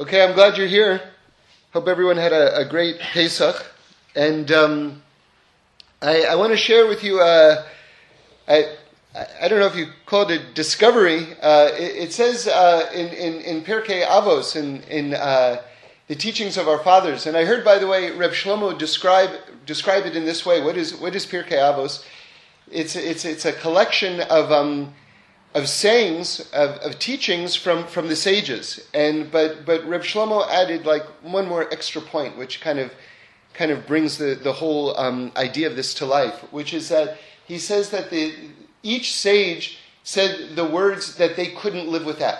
Okay, I'm glad you're here. Hope everyone had a, a great Pesach. And um, I, I want to share with you, uh, I, I don't know if you call it discovery. Uh, it, it, says uh, in, in, in Pirkei Avos, in, in uh, the teachings of our fathers, and I heard, by the way, Reb Shlomo describe, describe it in this way. What is, what is Pirkei Avos? It's, it's, it's a collection of. Um, of sayings, of, of teachings from, from the sages. And but but Reb Shlomo added like one more extra point, which kind of kind of brings the, the whole um, idea of this to life, which is that he says that the, each sage said the words that they couldn't live without.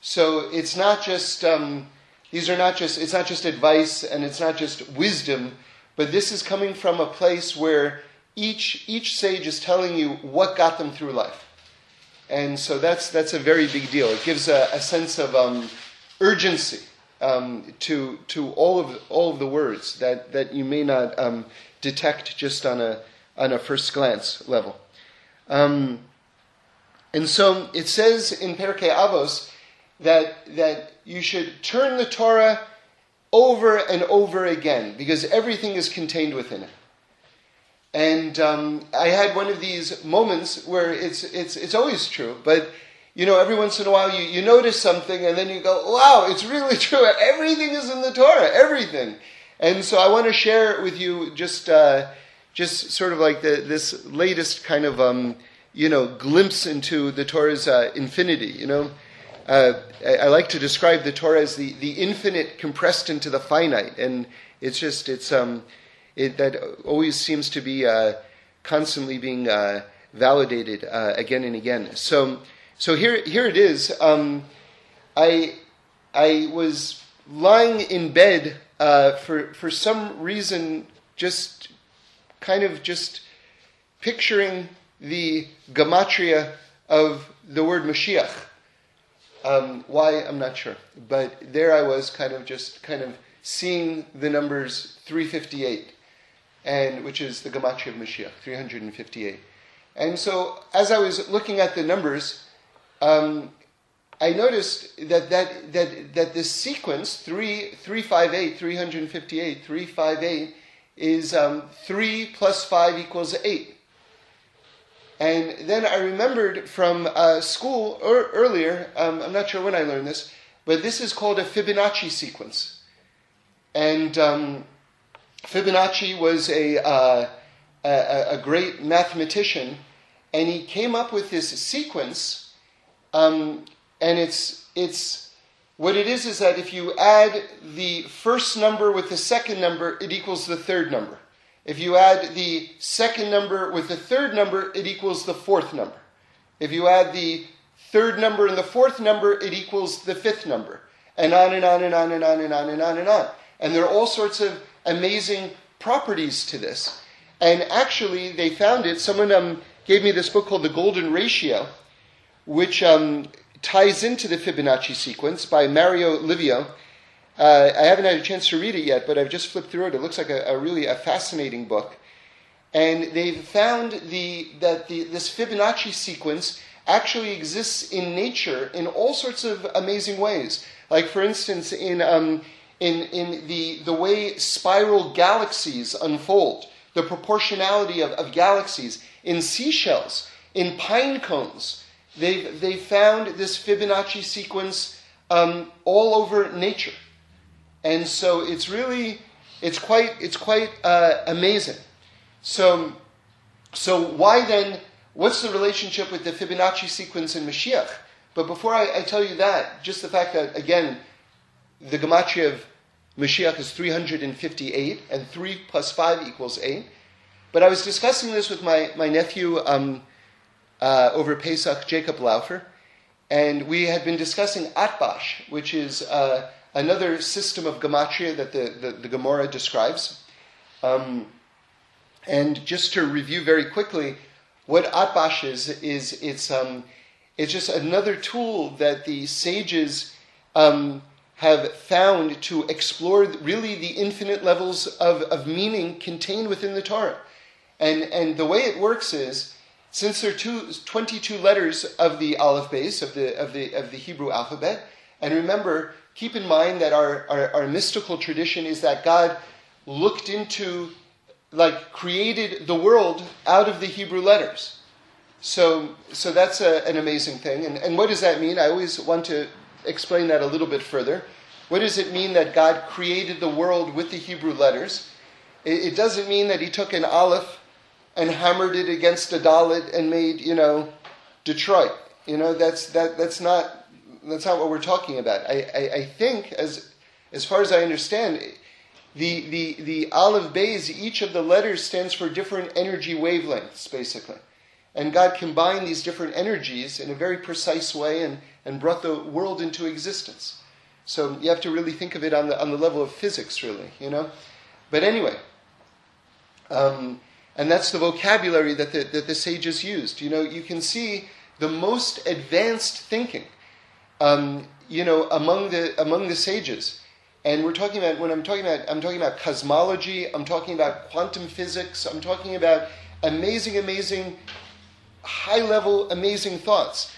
So it's not just um, these are not just it's not just advice and it's not just wisdom, but this is coming from a place where each each sage is telling you what got them through life. And so that's, that's a very big deal. It gives a, a sense of um, urgency um, to, to all, of, all of the words that, that you may not um, detect just on a, on a first glance level. Um, and so it says in Pirkei Avos that, that you should turn the Torah over and over again because everything is contained within it. And um, I had one of these moments where it's, it's, it's always true, but you know, every once in a while you, you notice something and then you go, wow, it's really true. Everything is in the Torah, everything. And so I want to share with you just, uh, just sort of like the, this latest kind of, um, you know, glimpse into the Torah's uh, infinity, you know. Uh, I, I, like to describe the Torah as the, the infinite compressed into the finite. And it's just, it's, um, it, that always seems to be uh, constantly being uh, validated uh, again and again. So, so here, here it is. Um, I, I was lying in bed uh, for, for some reason, just kind of just picturing the gematria of the word Mashiach. Um, why, I'm not sure. But there I was, kind of just kind of seeing the numbers 358 and which is the Gematria of Mashiach, 358. And so, as I was looking at the numbers, um, I noticed that, that, that, that this sequence, 3, 358, 358, 358, is um, 3 plus 5 equals 8. And then I remembered from uh, school er, earlier, um, I'm not sure when I learned this, but this is called a Fibonacci sequence. And um, Fibonacci was a, uh, a, a, great mathematician, and he came up with this sequence. Um, and it's, it's what it is is that if you add the first number with the second number, it equals the third number. If you add the second number with the third number, it equals the fourth number. If you add the third number and the fourth number, it equals the fifth number. And on and on and on and on and on and on and on. And there are all sorts of amazing properties to this. And actually, they found it. Someone um, gave me this book called The Golden Ratio, which um, ties into the Fibonacci sequence by Mario Livio. Uh, I haven't had a chance to read it yet, but I've just flipped through it. It looks like a, a really a fascinating book. And they've found the, that the, this Fibonacci sequence actually exists in nature in all sorts of amazing ways. Like, for instance, in, um, in, in the, the way spiral galaxies unfold, the proportionality of, of galaxies, in seashells, in pine cones. They've, they found this Fibonacci sequence um, all over nature. And so it's really, it's quite, it's quite uh, amazing. So, so why then, what's the relationship with the Fibonacci sequence in Mashiach? But before I, I tell you that, just the fact that, again, the gematria of Mashiach is 358, and 3 plus 5 equals 8. But I was discussing this with my, my nephew um, uh, over Pesach, Jacob Laufer, and we had been discussing Atbash, which is uh, another system of gematria that the, the, the Gemara describes. Um, and just to review very quickly, what Atbash is, is it's, um, it's just another tool that the sages um, have found to explore really the infinite levels of, of meaning contained within the Torah. And, and the way it works is, since there are two, 22 letters of the Aleph Beis, of the, of, the, of the Hebrew alphabet, And remember, keep in mind that our, our, our mystical tradition is that God looked into, like, created the world out of the Hebrew letters. So, so that's a, an amazing thing. And, and what does that mean? I always want to explain that a little bit further. What does it mean that God created the world with the Hebrew letters? It, doesn't mean that He took an aleph and hammered it against a dalet and made, you know, Detroit. You know, that's that that's not that's not what we're talking about. I, I, I think as as far as I understand, the the the aleph beis, each of the letters stands for different energy wavelengths, basically. And God combined these different energies in a very precise way and, and brought the world into existence. So you have to really think of it on the, on the level of physics, really, you know? But anyway, um, and that's the vocabulary that the, that the sages used. You know, you can see the most advanced thinking, um, you know, among the, among the sages. And we're talking about, when I'm talking about, I'm talking about cosmology, I'm talking about quantum physics, I'm talking about amazing, amazing high level, amazing thoughts.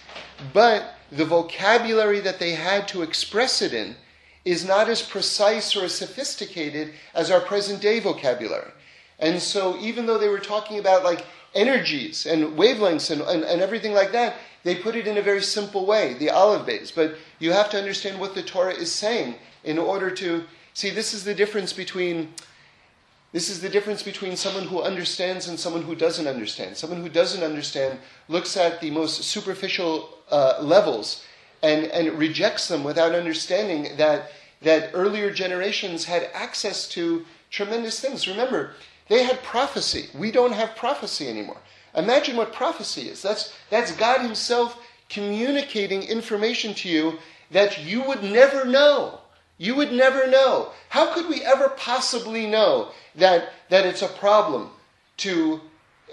But the vocabulary that they had to express it in is not as precise or as sophisticated as our present day vocabulary. And so, even though they were talking about like energies and wavelengths and, and, and everything like that, they put it in a very simple way, the aleph beis. But you have to understand what the Torah is saying in order to see this is the difference between this is the difference between someone who understands and someone who doesn't understand. Someone who doesn't understand looks at the most superficial uh, levels and, and rejects them without understanding that, that earlier generations had access to tremendous things. Remember, they had prophecy. We don't have prophecy anymore. Imagine what prophecy is. That's, that's God Himself communicating information to you that you would never know. You would never know. How could we ever possibly know that, that it's a problem to,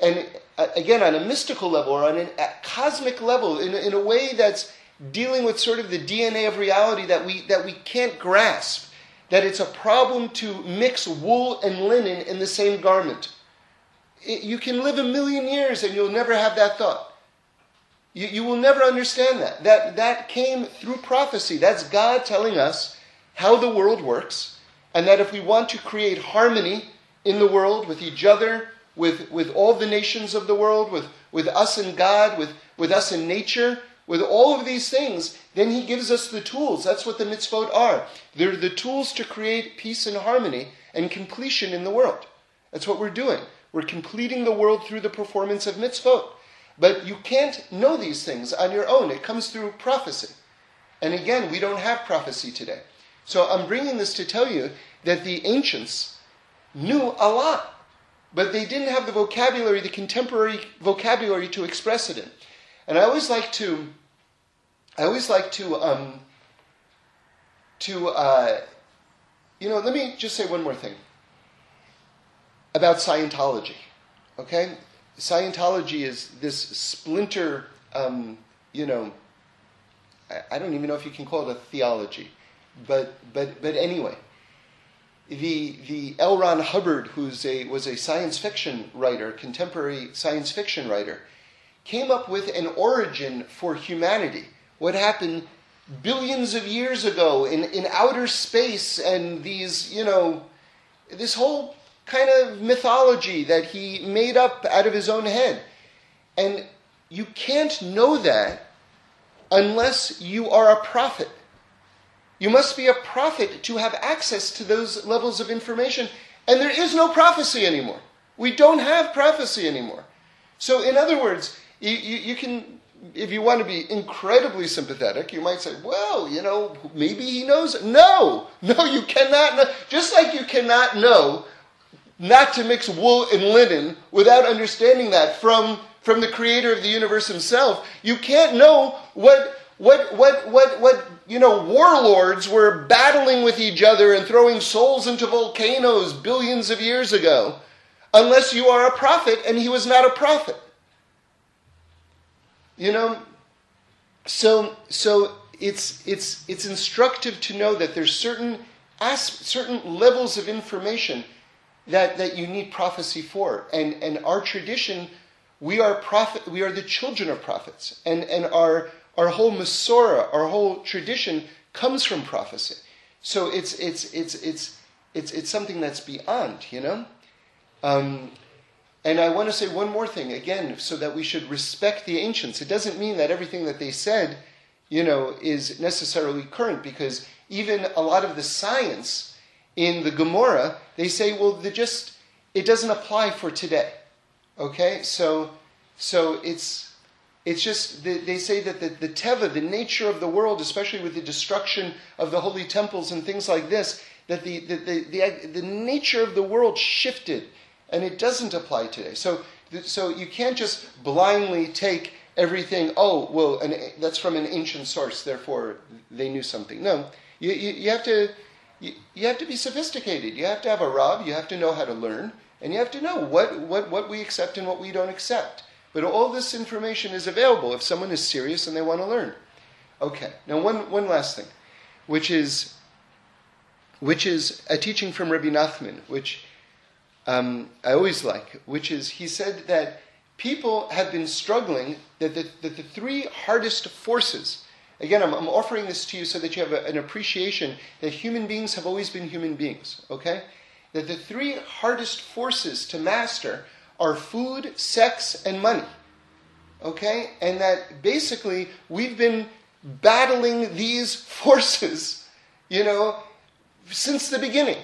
and again, on a mystical level or on a cosmic level, in, in a way that's dealing with sort of the DNA of reality that we, that we can't grasp, that it's a problem to mix wool and linen in the same garment. It, you can live a million years and you'll never have that thought. You, you will never understand that. That that came through prophecy. That's God telling us how the world works, and that if we want to create harmony in the world with each other, with, with all the nations of the world, with, with us and God, with, with us and nature, with all of these things, then He gives us the tools. That's what the mitzvot are. They're the tools to create peace and harmony and completion in the world. That's what we're doing. We're completing the world through the performance of mitzvot. But you can't know these things on your own. It comes through prophecy. And again, we don't have prophecy today. So I'm bringing this to tell you that the ancients knew a lot, but they didn't have the vocabulary, the contemporary vocabulary to express it in. And I always like to, I always like to, um, to, uh, you know, let me just say one more thing about Scientology. Okay, Scientology is this splinter, um, you know, I, I don't even know if you can call it a theology but but but anyway, the the L. Ron Hubbard, who's a was a science fiction writer, contemporary science fiction writer, came up with an origin for humanity. What happened billions of years ago in, in outer space and these, you know, this whole kind of mythology that he made up out of his own head. And you can't know that unless you are a prophet. You must be a prophet to have access to those levels of information. And there is no prophecy anymore. We don't have prophecy anymore. So, in other words, you, you, you, can, if you want to be incredibly sympathetic, you might say, well, you know, maybe he knows. No, no, you cannot know. Just like you cannot know not to mix wool and linen without understanding that from, from the creator of the universe himself, you can't know what what, what, what, what, you know, warlords were battling with each other and throwing souls into volcanoes billions of years ago, unless you are a prophet, and he was not a prophet. You know, so, so it's, it's, it's instructive to know that there's certain, certain levels of information that, that you need prophecy for. And, and our tradition, we are prophet, we are the children of prophets. And, and our, our whole Masorah, our whole tradition comes from prophecy. So it's it's it's it's it's it's something that's beyond, you know. Um, and I want to say one more thing again, so that we should respect the ancients. It doesn't mean that everything that they said, you know, is necessarily current, because even a lot of the science in the Gemara, they say, well, they just it doesn't apply for today. Okay, so so it's it's just they say that the, the teva, the nature of the world, especially with the destruction of the holy temples and things like this, that the the, the, the, the nature of the world shifted, and it doesn't apply today. So so you can't just blindly take everything. Oh well, an, that's from an ancient source, therefore they knew something. No, you you, you have to. You, you have to be sophisticated. You have to have a Rav. You have to know how to learn. And you have to know what, what, what we accept and what we don't accept. But all this information is available if someone is serious and they want to learn. Okay, now one, one last thing, which is, which is a teaching from Rabbi Nachman, which um, I always like, which is he said that people have been struggling, that the, that the three hardest forces, again, I'm, I'm offering this to you so that you have a, an appreciation that human beings have always been human beings, okay? that the three hardest forces to master are food, sex, and money. Okay? And that basically we've been battling these forces, you know, since the beginning.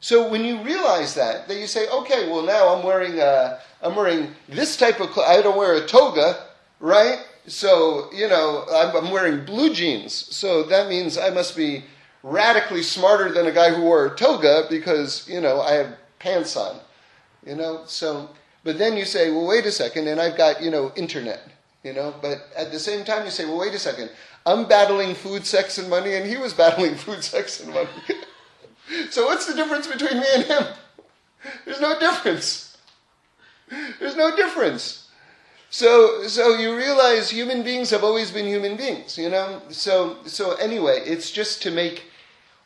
So when you realize that, that you say, okay, well now I'm wearing a, I'm wearing this type of I don't wear a toga, right? So you know I'm, I'm wearing blue jeans. So that means I must be radically smarter than a guy who wore a toga because, you know, I have pants on. You know, so, but then you say, well, wait a second, and I've got, you know, internet. You know, but at the same time you say, well, wait a second, I'm battling food, sex, and money, and he was battling food, sex, and money. so what's the difference between me and him? There's no difference. There's no difference. So, so you realize human beings have always been human beings, you know. So, so anyway, it's just to make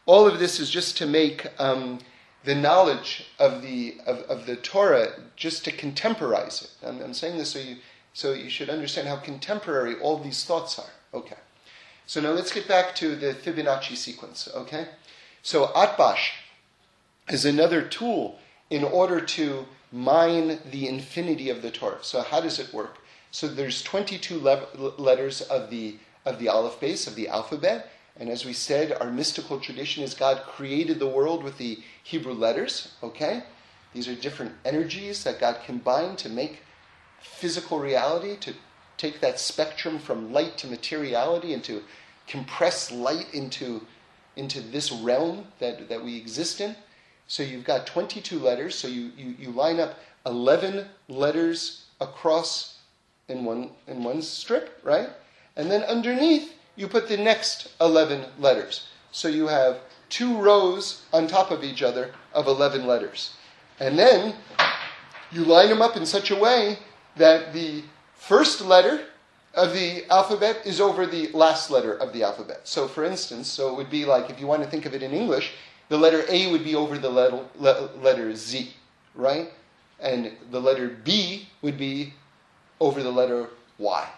all of this is just to make um, the knowledge of the of, of, the Torah just to contemporize it. I'm, I'm, saying this so you so you should understand how contemporary all these thoughts are. Okay. So now let's get back to the Fibonacci sequence. Okay. So Atbash is another tool in order to mine the infinity of the Torah. So how does it work? So there's 22 le- letters of the of the Aleph Beis of the alphabet, and as we said, our mystical tradition is God created the world with the Hebrew letters. Okay, these are different energies that God combined to make physical reality, to take that spectrum from light to materiality, and to compress light into into this realm that, that we exist in. So you've got 22 letters, so you, you, you line up 11 letters across in one, in one strip, right? And then underneath, you put the next 11 letters. So you have two rows on top of each other of 11 letters. And then you line them up in such a way that the first letter of the alphabet is over the last letter of the alphabet. So, for instance, so it would be like if you want to think of it in English, the letter A would be over the letter, letter Z, right? And the letter B would be over the letter Y.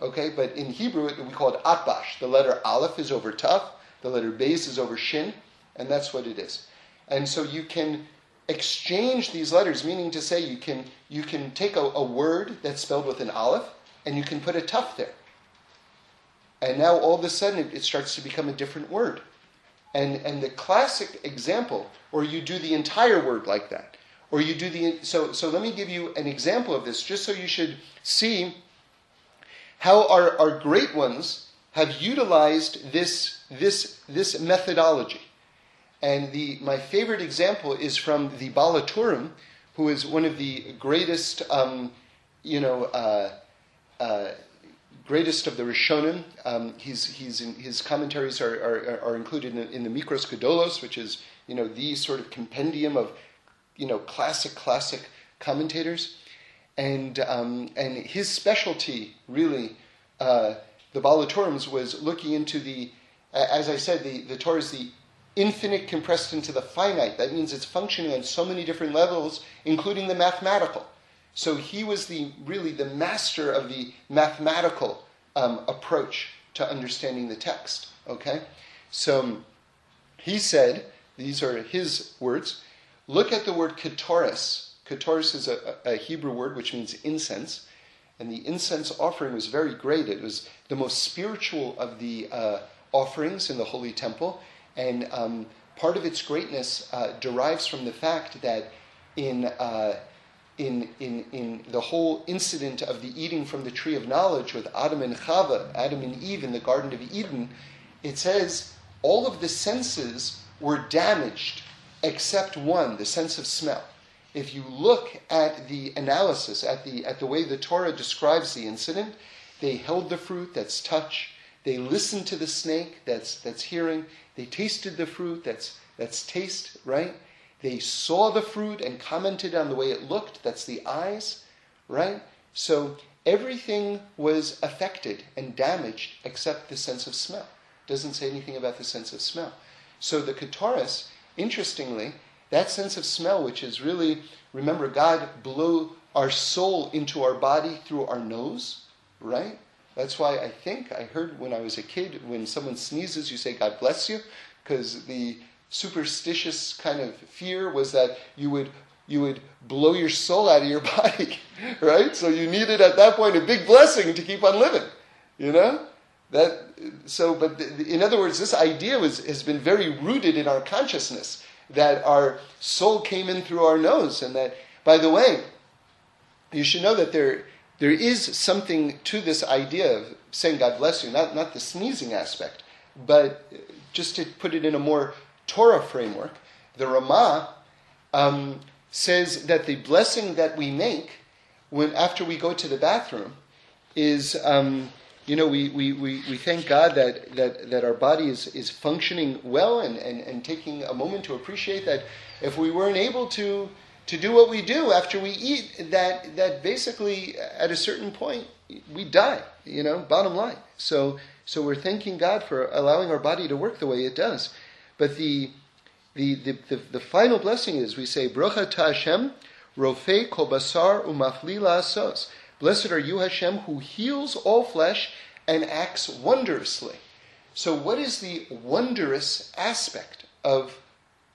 Okay, but in Hebrew we call it atbash. The letter aleph is over taf, the letter beis is over shin, and that's what it is. And so you can exchange these letters, meaning to say you can you can take a, a word that's spelled with an aleph and you can put a taf there. And now all of a sudden it, it starts to become a different word. And, and the classic example, or you do the entire word like that, or you do the so so let me give you an example of this, just so you should see how our, our great ones have utilized this this this methodology. And the my favorite example is from the Baal HaTurim, who is one of the greatest, um, you know. Uh, uh, greatest of the Rishonim. Um, he's, he's in, his commentaries are, are, are included in, in, the Mikros Gedolos, which is you know the sort of compendium of you know classic classic commentators, and um, and his specialty really uh, the Baal was looking into the as I said the the Torah is the infinite compressed into the finite. That means it's functioning on so many different levels, including the mathematical. So he was the really the master of the mathematical um, approach to understanding the text. Okay, So he said, these are his words, look at the word ketoris. Ketoris is a, a Hebrew word which means incense. And the incense offering was very great. It was the most spiritual of the uh, offerings in the Holy Temple. And um, part of its greatness uh, derives from the fact that in, uh, in, in, in the whole incident of the eating from the tree of knowledge with Adam and Chava, Adam and Eve in the Garden of Eden, it says all of the senses were damaged except one, the sense of smell if you look at the analysis, at the, at the way the Torah describes the incident, they held the fruit, that's touch. They listened to the snake, that's, that's hearing. They tasted the fruit, that's, that's taste, right? They saw the fruit and commented on the way it looked, that's the eyes, right? So everything was affected and damaged except the sense of smell. Doesn't say anything about the sense of smell. So the Kataris, interestingly, that sense of smell, which is really, remember, God blew our soul into our body through our nose, right? That's why I think I heard when I was a kid, when someone sneezes, you say, God bless you, because the superstitious kind of fear was that you would you would blow your soul out of your body, right? So you needed at that point a big blessing to keep on living, you know. That so, but in other words, this idea was has been very rooted in our consciousness that our soul came in through our nose. And that, by the way, you should know that there, there is something to this idea of saying God bless you, not, not the sneezing aspect, but just to put it in a more Torah framework, the Ramah um, says that the blessing that we make when after we go to the bathroom is um, you know, we, we, we, we thank God that, that, that our body is, is functioning well and, and, and taking a moment to appreciate that if we weren't able to, to do what we do after we eat, that, that basically uh, at a certain point we die, you know, bottom line. So, so we're thanking God for allowing our body to work the way it does. But the, the, the, the, the final blessing is we say, Brocha ta Hashem, Rofei kol basar umafli la'asos. Blessed are you, Hashem, who heals all flesh and acts wondrously. So, what is the wondrous aspect of,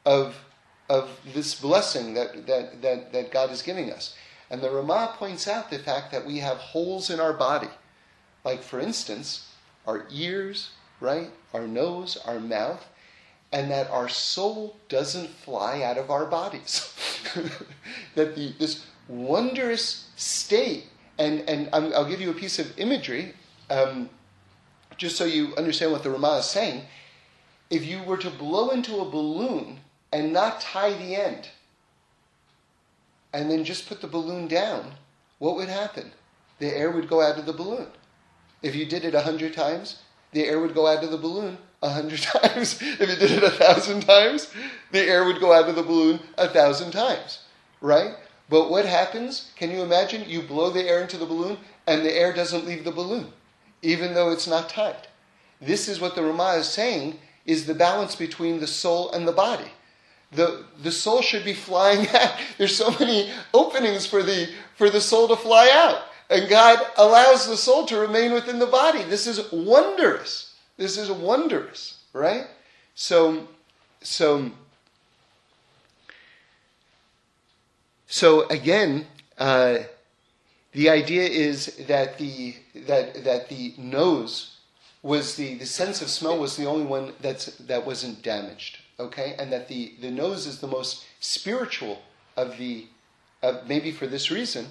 of, of this blessing that, that, that, that God is giving us? And the Ramah points out the fact that we have holes in our body. Like, for instance, our ears, right? Our nose, our mouth, and that our soul doesn't fly out of our bodies. that the, this wondrous state and, and i will give you a piece of imagery, um, just so you understand what the Ramah is saying. If you were to blow into a balloon and not tie the end, and then just put the balloon down, what would happen? The air would go out of the balloon. If you did it a hundred times, the air would go out of the balloon a hundred times. if you did it a thousand times, the air would go out of the balloon a thousand times. Right? But what happens? Can you imagine? You blow the air into the balloon and the air doesn't leave the balloon, even though it's not tied. This is what the Ramah is saying is the balance between the soul and the body. The, the soul should be flying out. There's so many openings for the, for the soul to fly out. And God allows the soul to remain within the body. This is wondrous. This is wondrous, right? So, so So again, uh, the idea is that the that that the nose was the the sense of smell was the only one that's that wasn't damaged. Okay, and that the the nose is the most spiritual of the uh, maybe for this reason,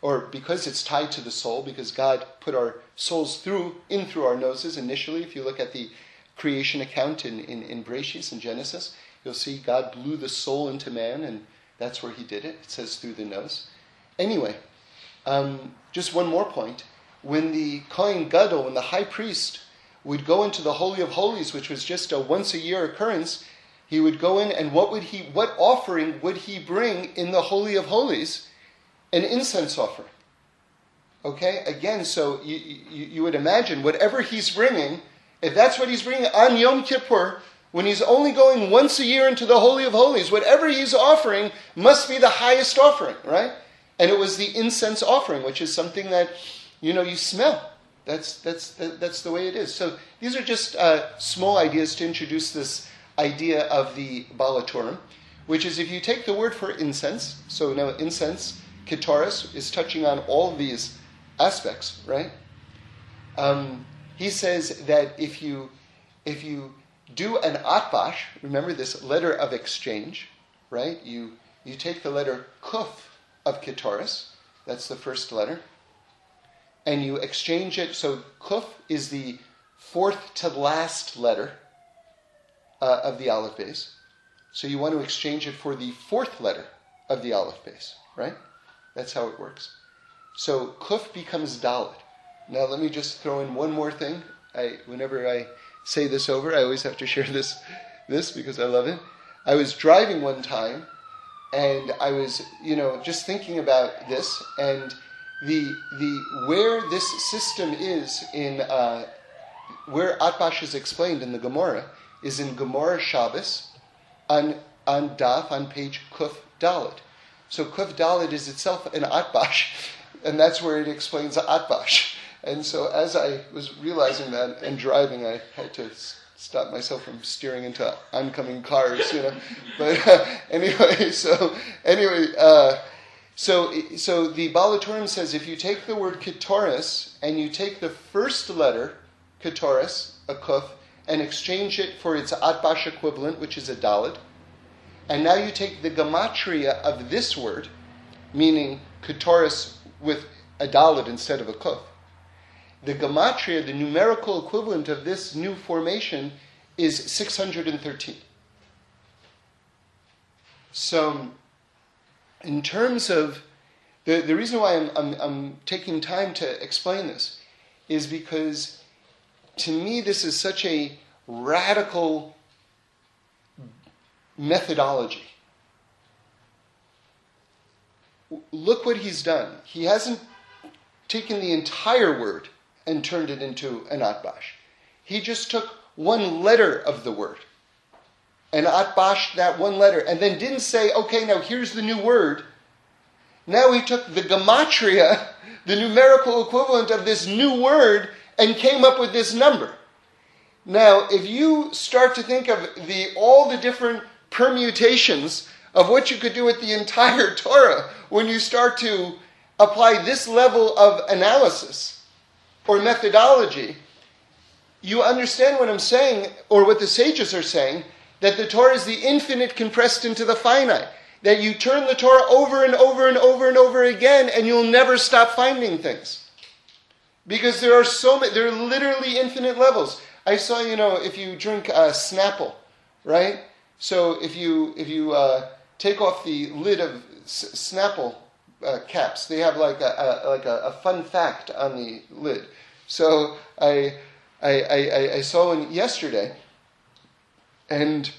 or because it's tied to the soul, because God put our souls through in through our noses initially. If you look at the creation account in in, in in Genesis, you'll see God blew the soul into man and that's where he did it. It says through the nose. Anyway, um, just one more point. When the Kohen Gadol, when the high priest would go into the Holy of Holies, which was just a once a year occurrence, he would go in and what would he what offering would he bring in the Holy of Holies? An incense offering. Okay, again, so you, you, you would imagine whatever he's bringing, if that's what he's bringing on Yom Kippur, when he's only going once a year into the Holy of Holies, whatever he's offering must be the highest offering, right? And it was the incense offering, which is something that, you know, you smell. That's, that's, that's the way it is. So these are just uh, small ideas to introduce this idea of the Baal HaTurim, which is if you take the word for incense, so now incense, Kitaris, is touching on all these aspects, right? Um, he says that if you, if you do an atbash, remember this letter of exchange, right? You, you take the letter kuf of Kitaris, that's the first letter, and you exchange it. So kuf is the fourth to last letter uh, of the aleph beis. So you want to exchange it for the fourth letter of the aleph beis, right? That's how it works. So kuf becomes dalet. Now let me just throw in one more thing. I, whenever I say this over, I always have to share this, this because I love it. I was driving one time, and I was, you know, just thinking about this, and the the where this system is in uh, where Atbash is explained in the Gemara is in Gemara Shabbos on on Daf on page Kuf Dalet. So Kuf Dalet is itself an Atbash, and that's where it explains Atbash. And so as I was realizing that and driving, I had to stop myself from steering into oncoming cars, you know. But uh, anyway, so anyway. Uh, so, so the Baal HaTurim says if you take the word Ketoris and you take the first letter, Ketoris, a kuf, and exchange it for its Atbash equivalent, which is a Dalet, and now you take the gematria of this word, meaning Ketoris with a Dalet instead of a kuf, the gematria, the numerical equivalent of this new formation, is 613. So in terms of the, the reason why I'm, I'm, I'm taking time to explain this is because to me this is such a radical methodology. Look what he's done. He hasn't taken the entire word and turned it into an atbash. He just took one letter of the word and atbashed that one letter, and then didn't say, okay, now here's the new word. Now he took the gematria, the numerical equivalent of this new word, and came up with this number. Now, if you start to think of the all the different permutations of what you could do with the entire Torah when you start to apply this level of analysis or methodology, you understand what I'm saying, or what the sages are saying, that the Torah is the infinite compressed into the finite. That you turn the Torah over and over and over and over again, and you'll never stop finding things. Because there are so many, there are literally infinite levels. I saw, you know, if you drink uh, Snapple, right? So if you if you uh, take off the lid of S- Snapple uh, caps, they have like a, a like a, a, fun fact on the lid. So I I, I, I saw one yesterday and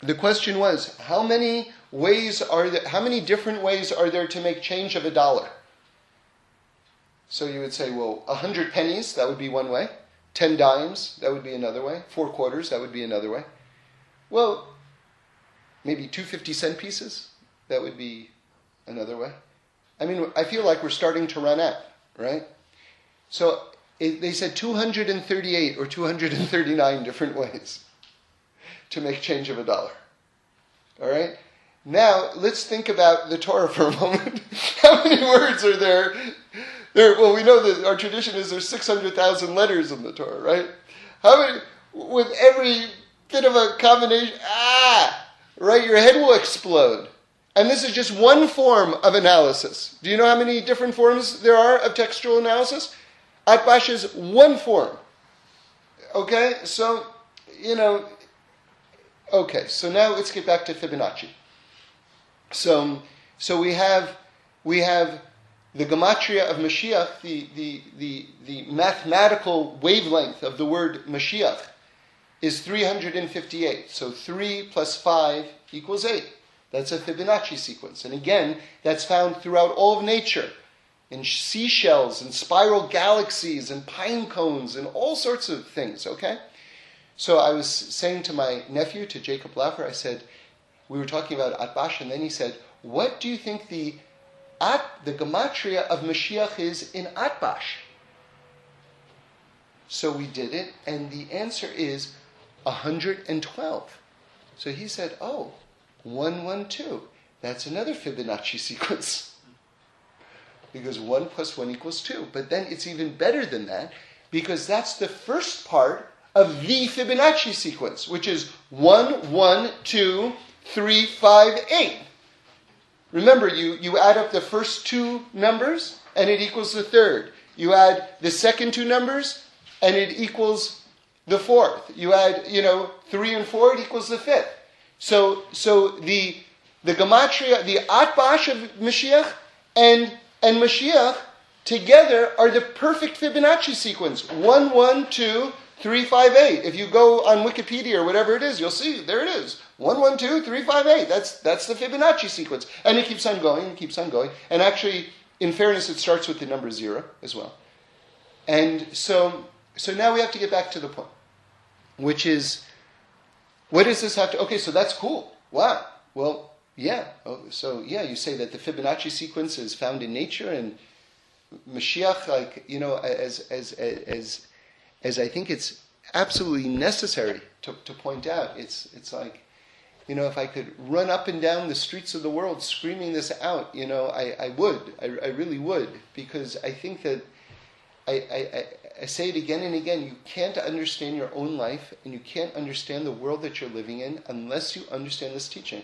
the question was, how many ways are there, how many different ways are there to make change of a dollar? So you would say, well, a hundred pennies, that would be one way. Ten dimes, that would be another way. Four quarters, that would be another way. Well, maybe two fifty cent pieces, that would be another way. I mean, I feel like we're starting to run out, right? So it, they said 238 or 239 different ways to make change of a dollar. All right? Now, let's think about the Torah for a moment. How many words are there? There, well, we know that our tradition is there's 600,000 letters in the Torah, right? How many, with every bit of a combination, ah, right, your head will explode. And this is just one form of analysis. Do you know how many different forms there are of textual analysis? Atbash is one form. Okay, so, you know, Okay, so now let's get back to Fibonacci. So, so we have we have the gematria of Mashiach, the, the, the, the mathematical wavelength of the word Mashiach is 358. So 3 plus 5 equals 8. That's a Fibonacci sequence. And again, that's found throughout all of nature in seashells and spiral galaxies and pine cones and all sorts of things, okay? So I was saying to my nephew, to Jacob Laufer, I said, we were talking about Atbash, and then he said, what do you think the at, the gematria of Mashiach is in Atbash? So we did it, and the answer is 112. So he said, oh, 112. That's another Fibonacci sequence. Because 1 plus 1 equals 2. But then it's even better than that, because that's the first part of the Fibonacci sequence, which is 1, 1, 2, 3, 5, 8. Remember, you, you add up the first two numbers, and it equals the third. You add the second two numbers, and it equals the fourth. You add, you know, three and four, it equals the fifth. So, so the the gematria, the atbash of Mashiach and and Mashiach together are the perfect Fibonacci sequence. One, one, two, three, five, eight. If you go on Wikipedia or whatever it is, you'll see there it is. One, one, two, three, five, eight. That's that's the Fibonacci sequence, and it keeps on going and keeps on going. And actually, in fairness, it starts with the number zero as well. And so, so now we have to get back to the point, which is, what does this have to? Okay, so that's cool. Wow. Well, yeah. Oh, so yeah, you say that the Fibonacci sequence is found in nature, and Mashiach, like you know, as as as as I think it's absolutely necessary to, to point out. It's it's like you know, if I could run up and down the streets of the world screaming this out, you know, I, I would. I, I really would. Because I think that I, I, I say it again and again you can't understand your own life and you can't understand the world that you're living in unless you understand this teaching.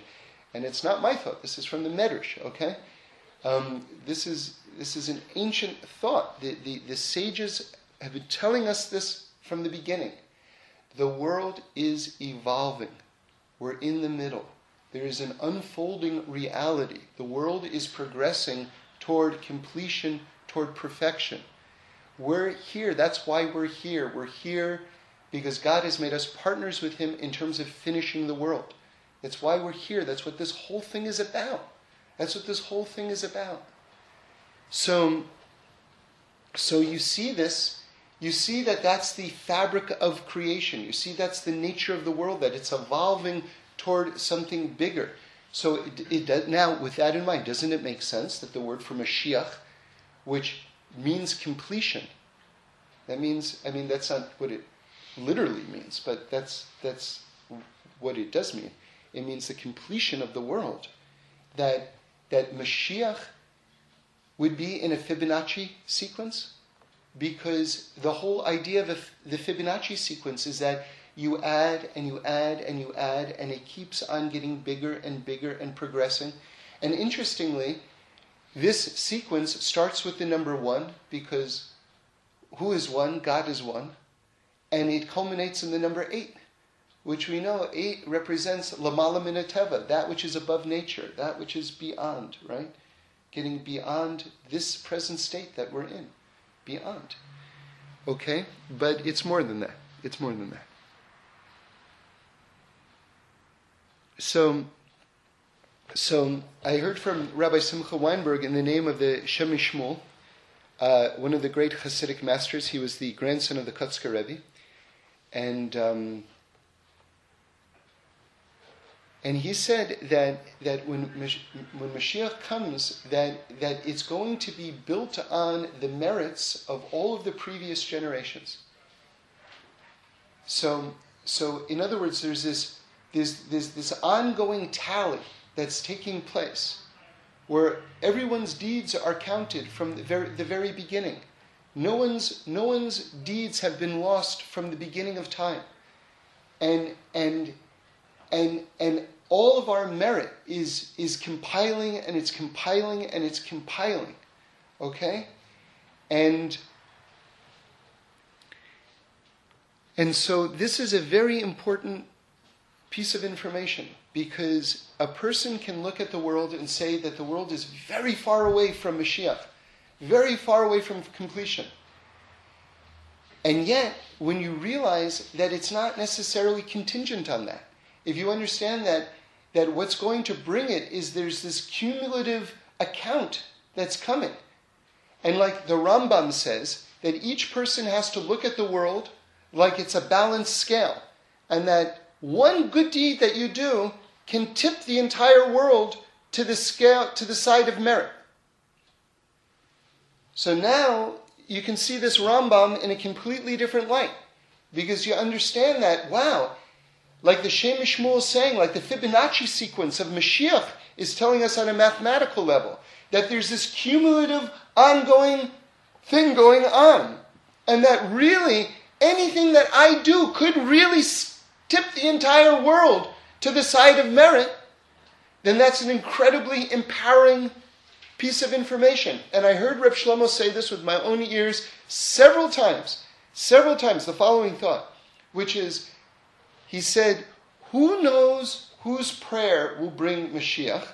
And it's not my thought, this is from the Medrash, okay? Um, this, is, this is an ancient thought. The, the, the sages have been telling us this from the beginning. The world is evolving. We're in the middle. There is an unfolding reality. The world is progressing toward completion, toward perfection. We're here. That's why we're here. We're here because God has made us partners with Him in terms of finishing the world. That's why we're here. That's what this whole thing is about. That's what this whole thing is about. So, so you see this. You see that that's the fabric of creation. You see that's the nature of the world, that it's evolving toward something bigger. So it, it does, now, with that in mind, doesn't it make sense that the word for Mashiach, which means completion, that means, I mean, that's not what it literally means, but that's, that's what it does mean. It means the completion of the world. That, that Mashiach would be in a Fibonacci sequence because the whole idea of the Fibonacci sequence is that you add and you add and you add, and it keeps on getting bigger and bigger and progressing. And interestingly, this sequence starts with the number one because who is one? God is one. And it culminates in the number eight which we know eight represents lamala minateva, that which is above nature, that which is beyond, right? Getting beyond this present state that we're in, beyond. Okay, but it's more than that. It's more than that. So, so I heard from Rabbi Simcha Weinberg in the name of the Shem MiShmuel, uh, one of the great Hasidic masters. He was the grandson of the Kotzker Rebbe, and um, and he said that, that when, when Mashiach comes, that, that it's going to be built on the merits of all of the previous generations. So, so in other words, there's this, there's, there's this ongoing tally that's taking place where everyone's deeds are counted from the very, the very beginning. No one's, no one's deeds have been lost from the beginning of time. And, and and and all of our merit is is compiling and it's compiling and it's compiling okay and and so this is a very important piece of information because a person can look at the world and say that the world is very far away from Mashiach, very far away from completion. And yet, when you realize that it's not necessarily contingent on that, if you understand that, that what's going to bring it is there's this cumulative account that's coming. And like the Rambam says, that each person has to look at the world like it's a balanced scale. And that one good deed that you do can tip the entire world to the scale to the side of merit. So now you can see this Rambam in a completely different light because you understand that, wow, like the Shem MiShmuel is saying, like the Fibonacci sequence of Mashiach is telling us on a mathematical level that there's this cumulative, ongoing thing going on. And that really, anything that I do could really tip the entire world to the side of merit, then that's an incredibly empowering piece of information. And I heard Reb Shlomo say this with my own ears several times, several times, the following thought, which is, he said, Who knows whose prayer will bring Mashiach?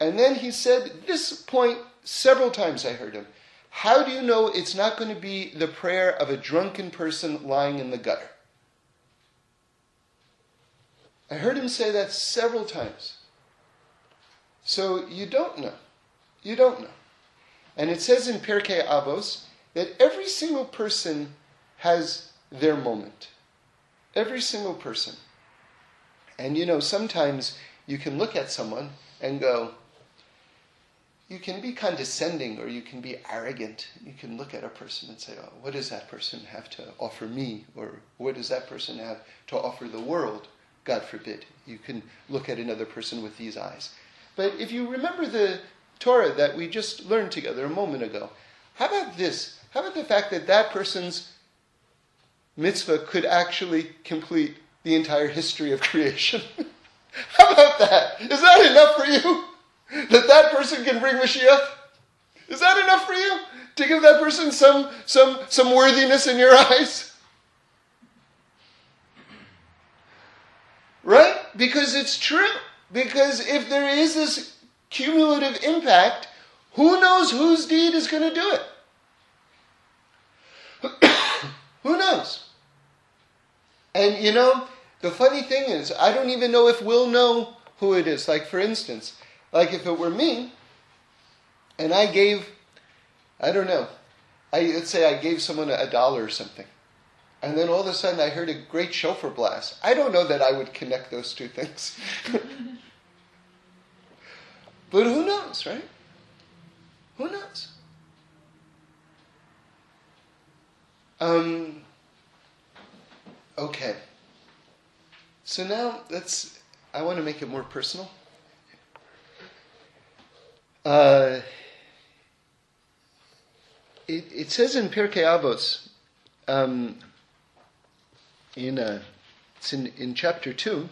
And then he said this point several times I heard him. How do you know it's not going to be the prayer of a drunken person lying in the gutter? I heard him say that several times. So you don't know. You don't know. And it says in Pirkei Avos that every single person has their moment. Every single person. And you know, sometimes you can look at someone and go, you can be condescending or you can be arrogant. You can look at a person and say, oh, what does that person have to offer me? Or what does that person have to offer the world? God forbid. You can look at another person with these eyes. But if you remember the Torah that we just learned together a moment ago, how about this? How about the fact that that person's mitzvah could actually complete the entire history of creation? how about that? Is that enough for you? that that person can bring Mashiach? Is that enough for you? To give that person some, some, some worthiness in your eyes? Right? Because it's true. Because if there is this cumulative impact, who knows whose deed is going to do it? who knows? And you know, the funny thing is, I don't even know if we'll know who it is. Like, for instance, like if it were me, and I gave, I don't know, I, let's say I gave someone a dollar or something, and then all of a sudden I heard a great shofar blast. I don't know that I would connect those two things. but who knows, right? Who knows? Um, okay. So now let's, I want to make it more personal. Uh, it, it, says in Pirkei Avos, um, in uh, it's in, in chapter two.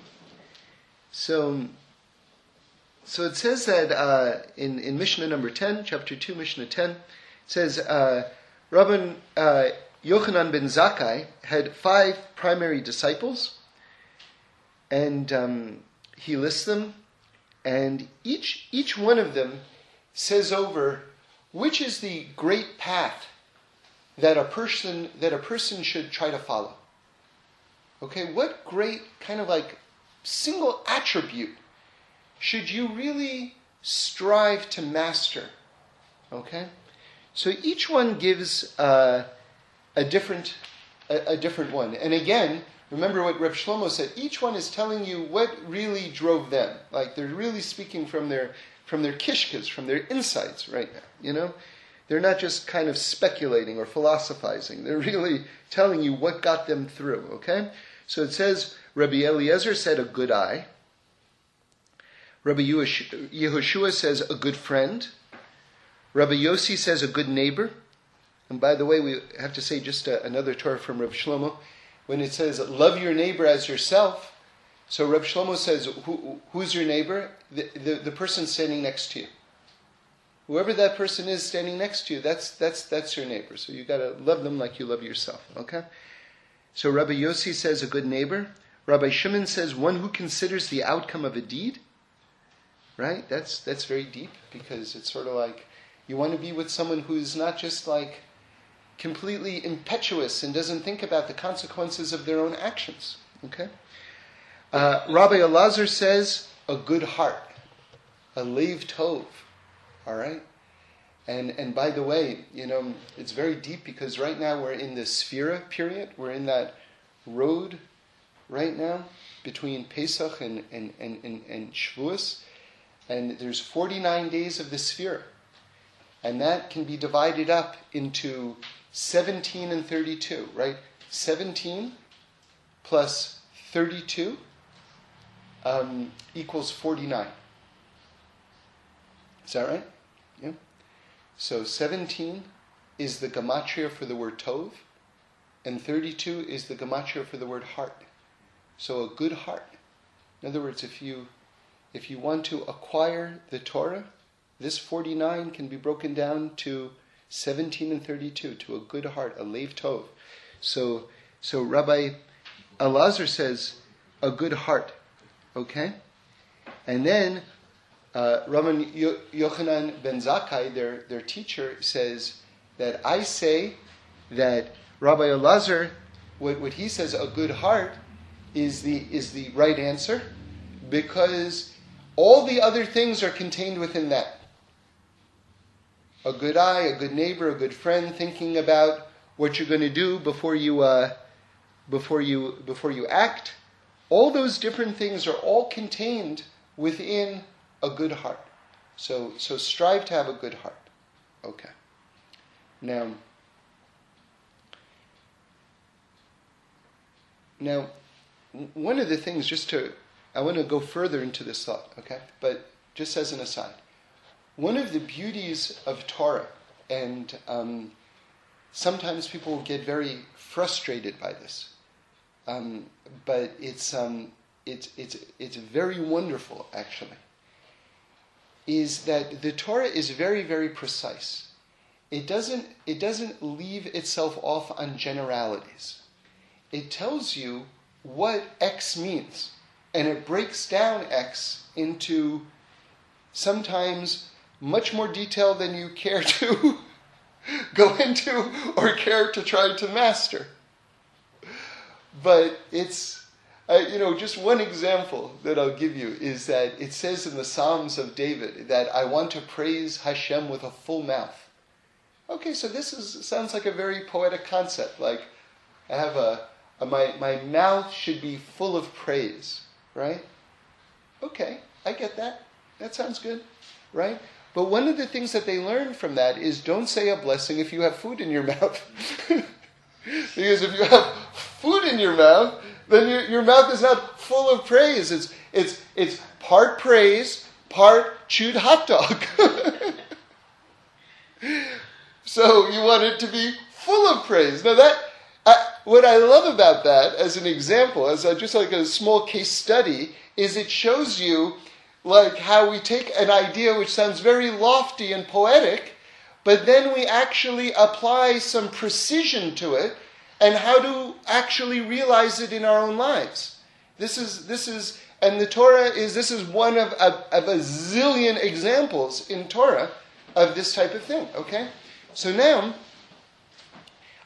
So, so it says that uh, in in Mishnah number ten, chapter two, Mishnah ten, it says uh, Rabban uh, Yochanan ben Zakkai had five primary disciples, and um, he lists them, and each each one of them says over which is the great path that a person that a person should try to follow. Okay, what great kind of like single attribute should you really strive to master? Okay, so each one gives uh, a different a, a, different one, and again. Remember what Reb Shlomo said. Each one is telling you what really drove them. Like they're really speaking from their from their kishkas, from their insights right now. You know, they're not just kind of speculating or philosophizing. They're really telling you what got them through. Okay, so it says Rabbi Eliezer said a good eye. Rabbi Yehoshua says a good friend. Rabbi Yossi says a good neighbor. And by the way, we have to say just a, another Torah from Rabbi Shlomo. When it says, love your neighbor as yourself, so Reb Shlomo says, Who, who's your neighbor? The, the, the, person standing next to you. Whoever that person is standing next to you, that's, that's, that's your neighbor. So you got to love them like you love yourself. Okay? So Rabbi Yossi says, a good neighbor. Rabbi Shimon says, one who considers the outcome of a deed. Right? That's, that's very deep because it's sort of like you want to be with someone who's not just like completely impetuous and doesn't think about the consequences of their own actions. Okay? Uh, Rabbi Elazar says a good heart, a lev tov. All right, and and by the way, you know it's very deep because right now we're in the Sefira period. We're in that road right now between Pesach and and and and, and Shavuos, and there's 49 days of the Sefira, and that can be divided up into 17 and 32, right? 17 plus 32 um, equals 49. Is that right? Yeah. So 17 is the gematria for the word tov, and 32 is the gematria for the word heart. So a good heart. In other words, if you if you want to acquire the Torah, this 49 can be broken down to 17 and 32, to a good heart, a lev tov. So, so Rabbi Elazar says, a good heart. Okay? And then uh, Rabban Yochanan ben Zakkai, their, their teacher, says that I say that Rabbi Elazar, what, what he says, a good heart, is the, is the right answer because all the other things are contained within that. A good eye, a good neighbor, a good friend, thinking about what you're going to do before you, uh, before you, before you act. All those different things are all contained within a good heart. So, so strive to have a good heart. Okay. Now, now, one of the things, just to I want to go further into this thought, okay? But just as an aside, one of the beauties of Torah, and um, sometimes people get very frustrated by this, um, but it's, um, it's, it's, it's very wonderful, actually, is that the Torah is very, very precise. It doesn't, it doesn't leave itself off on generalities. It tells you what X means and it breaks down X into sometimes much more detail than you care to go into or care to try to master. But it's, uh, you know, just one example that I'll give you is that it says in the Psalms of David that I want to praise Hashem with a full mouth. Okay, so this is sounds like a very poetic concept. Like I have a, a my my mouth should be full of praise right? Okay, I get that. That sounds good, right? But one of the things that they learn from that is don't say a blessing if you have food in your mouth. because if you have food in your mouth, then your, your mouth is not full of praise. It's, it's, it's part praise, part chewed hot dog. so you want it to be full of praise. Now that what I love about that, as an example, as a, just like a small case study, is it shows you like how we take an idea which sounds very lofty and poetic, but then we actually apply some precision to it and how to actually realize it in our own lives. This is this is and the Torah is this is one of, of, of a zillion examples in Torah of this type of thing. Okay, so now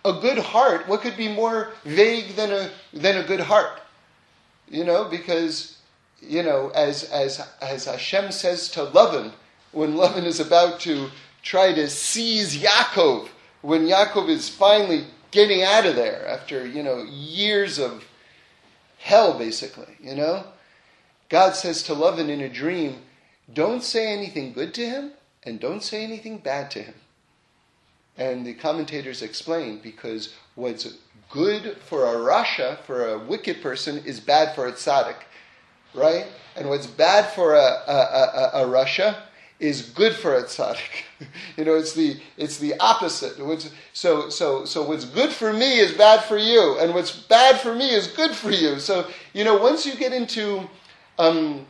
a good heart, what could be more vague than a, than a good heart? You know, because, you know, as, as, as Hashem says to Lavan, when Lavan is about to try to seize Yaakov, when Yaakov is finally getting out of there after, you know, years of hell, basically, you know? God says to Lavan in a dream, don't say anything good to him and don't say anything bad to him. And the commentators explain because what's good for a rasha, for a wicked person, is bad for a tzaddik, right? And what's bad for a, a, a, a rasha is good for a tzaddik. you know, it's the it's the opposite. so so so what's good for me is bad for you, and what's bad for me is good for you. So you know, once you get into um,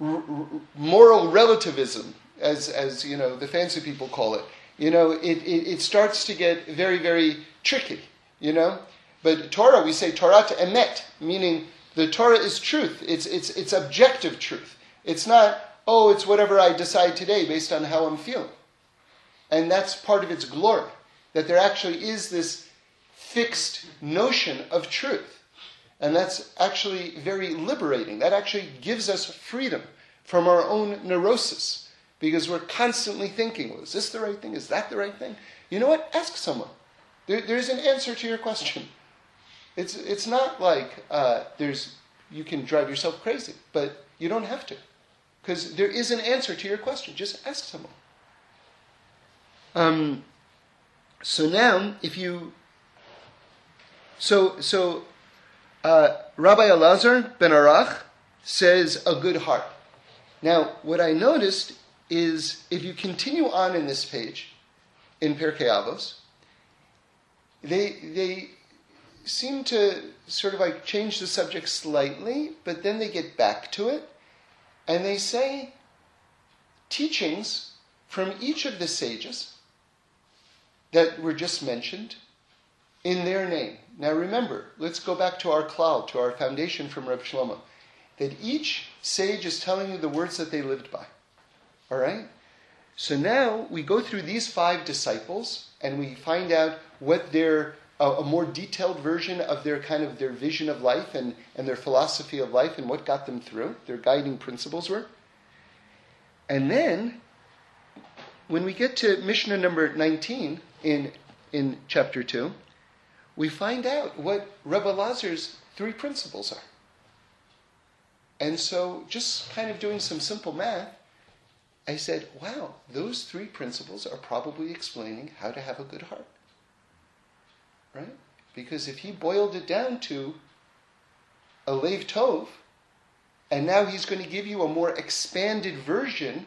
r- r- moral relativism, as as you know the fancy people call it, you know, it, it, it starts to get very, very tricky, you know. But Torah, we say Torah to emet, meaning the Torah is truth. It's, it's, it's objective truth. It's not, oh, it's whatever I decide today based on how I'm feeling. And that's part of its glory, that there actually is this fixed notion of truth. And that's actually very liberating. That actually gives us freedom from our own neurosis because we're constantly thinking, well, is this the right thing? Is that the right thing? You know what? Ask someone. There, there's an answer to your question. It's, it's not like uh, there's, you can drive yourself crazy, but you don't have to. Because there is an answer to your question. Just ask someone. Um, so now, if you, so so, uh, Rabbi Elazar ben Arach says a good heart. Now, what I noticed is if you continue on in this page, in Pirkei Avos, they they seem to sort of like change the subject slightly, but then they get back to it, and they say teachings from each of the sages that were just mentioned in their name. Now remember, let's go back to our cloud, to our foundation from Reb Shlomo, that each sage is telling you the words that they lived by. All right? So now we go through these five disciples and we find out what their a, a, more detailed version of their kind of their vision of life and, and their philosophy of life and what got them through, their guiding principles were. And then when we get to Mishnah number 19 in, in chapter 2, we find out what Rebbe Lazar's three principles are. And so, just kind of doing some simple math, I said, wow, those three principles are probably explaining how to have a good heart. Right? Because if he boiled it down to a Lev Tov, and now he's going to give you a more expanded version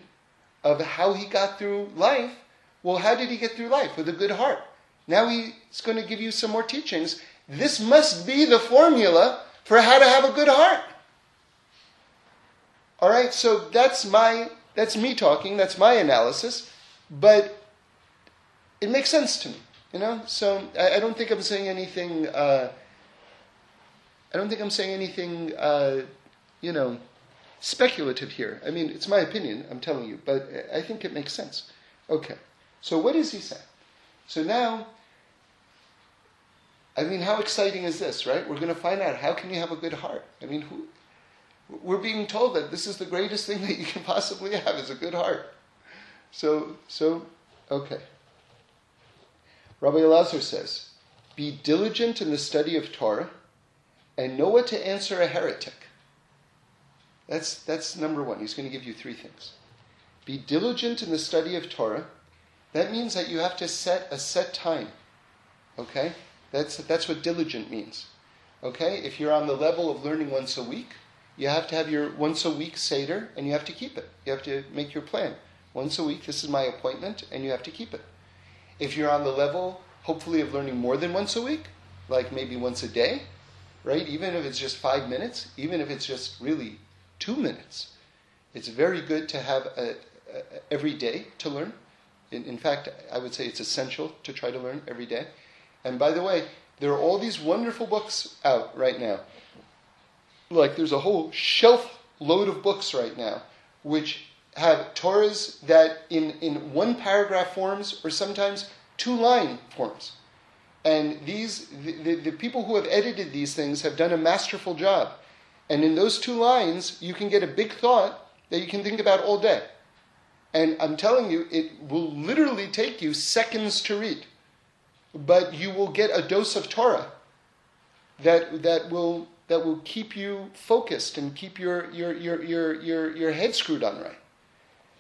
of how he got through life. Well, how did he get through life? With a good heart. Now he's going to give you some more teachings. This must be the formula for how to have a good heart. All right, so that's my that's me talking, that's my analysis, but it makes sense to me, you know. So I, I don't think I'm saying anything. Uh, I don't think I'm saying anything, uh, you know, speculative here. I mean, it's my opinion, I'm telling you, but I think it makes sense. Okay, so what does he say? So now, I mean, how exciting is this, right? We're going to find out how can you have a good heart. I mean, who, we're being told that this is the greatest thing that you can possibly have is a good heart. So, so, okay. Rabbi Elazar says, "Be diligent in the study of Torah, and know what to answer a heretic." That's, that's number one. He's going to give you three things. Be diligent in the study of Torah. That means that you have to set a set time. Okay? That's, that's what diligent means. Okay? If you're on the level of learning once a week, you have to have your once a week Seder and you have to keep it. You have to make your plan. Once a week, this is my appointment, and you have to keep it. If you're on the level, hopefully, of learning more than once a week, like maybe once a day, right? Even if it's just five minutes, even if it's just really two minutes. It's very good to have a, a, every day to learn. In, in fact, I would say it's essential to try to learn every day. And by the way, there are all these wonderful books out right now. Like there's a whole shelf load of books right now which have Torahs that in, in one paragraph forms or sometimes two line forms. And these the, the, the people who have edited these things have done a masterful job. And in those two lines, you can get a big thought that you can think about all day. And I'm telling you, it will literally take you seconds to read. But you will get a dose of Torah that, that, will, that will keep you focused and keep your, your, your, your, your, your head screwed on right.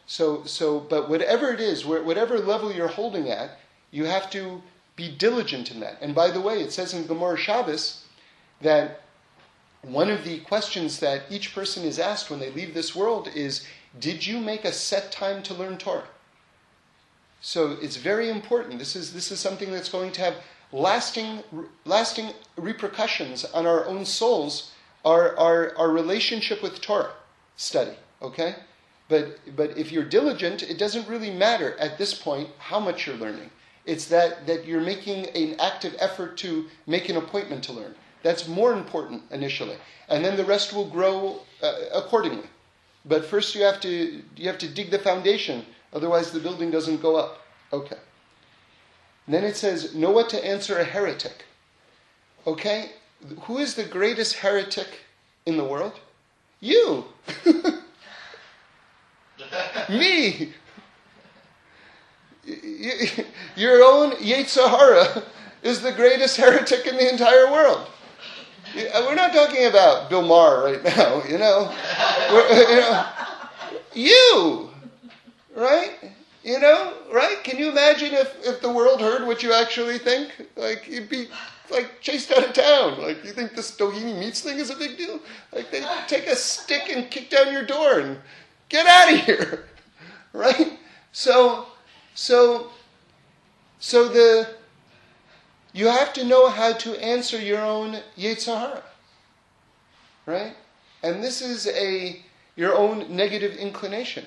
So, so, but whatever it is, whatever level you're holding at, you have to be diligent in that. And by the way, it says in Gemara Shabbos that one of the questions that each person is asked when they leave this world is Did you make a set time to learn Torah? So it's very important. This is, this is something that's going to have lasting, lasting repercussions on our own souls, our, our, our relationship with Torah study. Okay? But, but if you're diligent, it doesn't really matter at this point how much you're learning. It's that, that you're making an active effort to make an appointment to learn. That's more important initially, and then the rest will grow uh, accordingly. But first, you have to you have to dig the foundation, otherwise the building doesn't go up. Okay. And then it says, know what to answer a heretic. Okay, who is the greatest heretic in the world? You. Me. Your own Yetzer Hara is the greatest heretic in the entire world. We're not talking about Bill Maher right now, you know. you know. You, right? You know, right? Can you imagine if, if the world heard what you actually think? Like, you'd be like chased out of town. Like, you think this Doheny meats thing is a big deal? Like, they take a stick and kick down your door and get out of here, right? So, so, so the you have to know how to answer your own Yetzer Hara, right? And this is a your own negative inclination.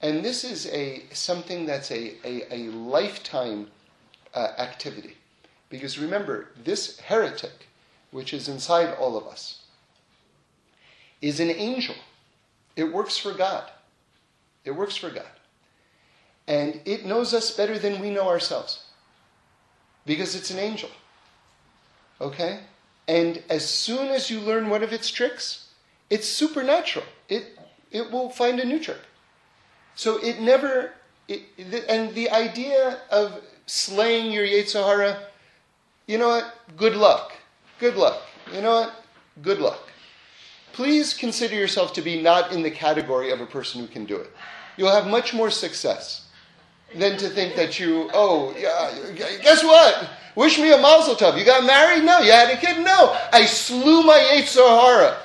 And this is a something that's a, a, a lifetime uh, activity. Because remember, this heretic, which is inside all of us, is an angel. It works for God. It works for God. And it knows us better than we know ourselves. Because it's an angel. Okay? And as soon as you learn one of its tricks, it's supernatural. It, it will find a new trick. So it never, it, and the idea of slaying your Yetzer Hara, you know what? Good luck. Good luck. You know what? Good luck. Please consider yourself to be not in the category of a person who can do it. You'll have much more success than to think that you, oh, yeah, guess what? Wish me a mazel tov. You got married? No. You had a kid? No. I slew my Yetzer Hara.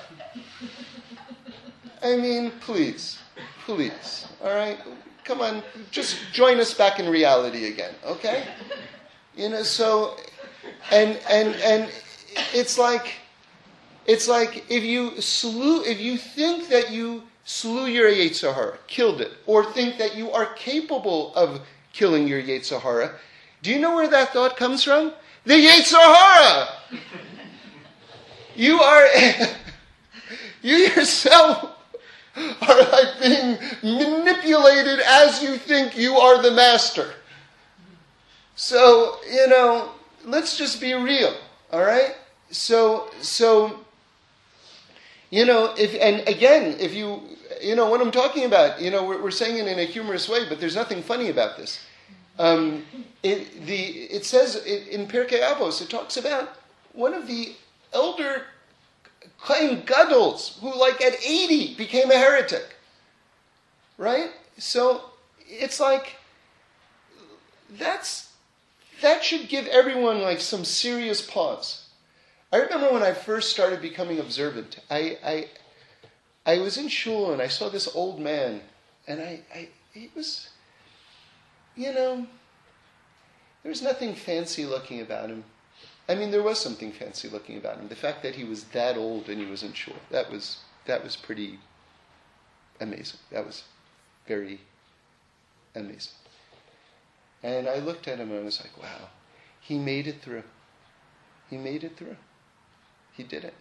I mean, please, please. All right? Come on, just join us back in reality again, okay? You know, so and and and it's like it's like if you slew if you think that you slew your Yetzer Hara, killed it, or think that you are capable of killing your Yetzer Hara, do you know where that thought comes from? The Yetzer Hara! you are you yourself are like being manipulated as you think you are the master. So, you know, let's just be real, all right? So, so, you know, if, and again, if you, you know, what I'm talking about, you know, we're, we're saying it in a humorous way, but there's nothing funny about this. Um, it, the, it says in Pirkei Avos, it talks about one of the elder Kohen Gadol's, who like at 80 became a heretic. Right? So it's like, that's, that should give everyone like some serious pause. I remember when I first started becoming observant, I, I, I was in shul and I saw this old man, and I, I he was, you know, there was nothing fancy looking about him. I mean, there was something fancy looking about him. The fact that he was that old and he wasn't sure that was that was pretty amazing. That was very amazing. And I looked at him and I was like, wow, he made it through. He made it through. He did it.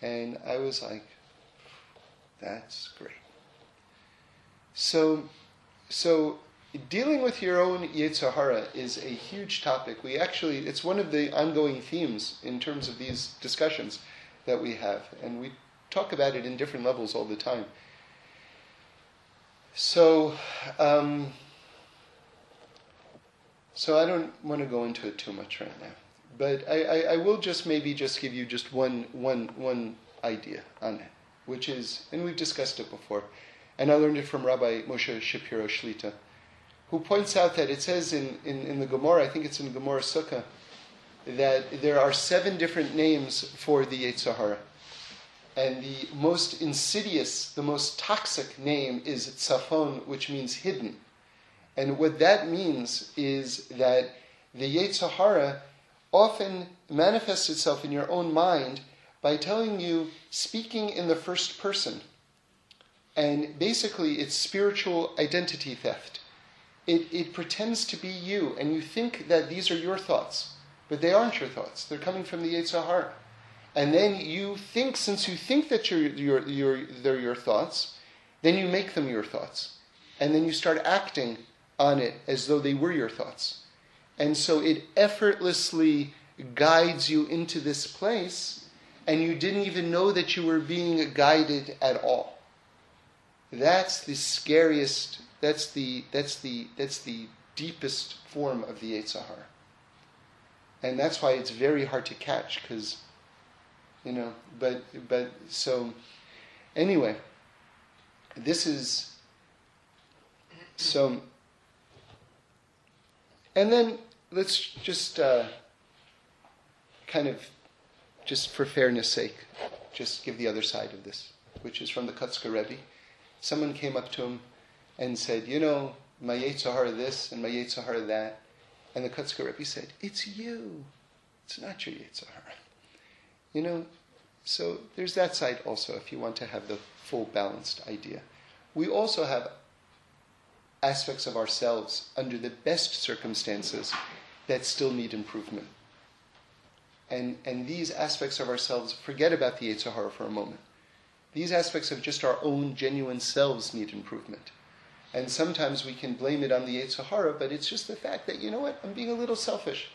And I was like, that's great. So, so dealing with your own Yetzer Hara is a huge topic. We actually, it's one of the ongoing themes in terms of these discussions that we have, and we talk about it in different levels all the time. So, um, so I don't want to go into it too much right now, but I, I, I will just maybe just give you just one, one, one idea on it, which is, and we've discussed it before, and I learned it from Rabbi Moshe Shapiro Shlita who points out that it says in, in, in the Gemara, I think it's in Gemara Sukkah, that there are seven different names for the Yetzer Hara. And the most insidious, the most toxic name is Tzafon, which means hidden. And what that means is that the Yetzer Hara often manifests itself in your own mind by telling you, speaking in the first person. And basically, it's spiritual identity theft it, it pretends to be you, and you think that these are your thoughts, but they aren't your thoughts. They're coming from the Yetzer Hara. And then you think, since you think that you're, you're, you're, they're your thoughts, then you make them your thoughts. And then you start acting on it as though they were your thoughts. And so it effortlessly guides you into this place, and you didn't even know that you were being guided at all. That's the scariest that's the that's the that's the deepest form of the Yetzer Hara. And that's why it's very hard to catch because you know, but but so anyway, this is so And then let's just uh, kind of, just for fairness sake, just give the other side of this, which is from the Kotzker Rebbe. Someone came up to him and said, You know, my Yetzer Hara this and my Yetzer Hara that. And the Kotzker Rebbe said, It's you. It's not your Yetzer Hara. You know, so there's that side also if you want to have the full balanced idea. We also have aspects of ourselves under the best circumstances that still need improvement. And, and these aspects of ourselves, forget about the Yetzer Hara for a moment. These aspects of just our own genuine selves need improvement. And sometimes we can blame it on the Yetzer Hara, but it's just the fact that, you know what, I'm being a little selfish.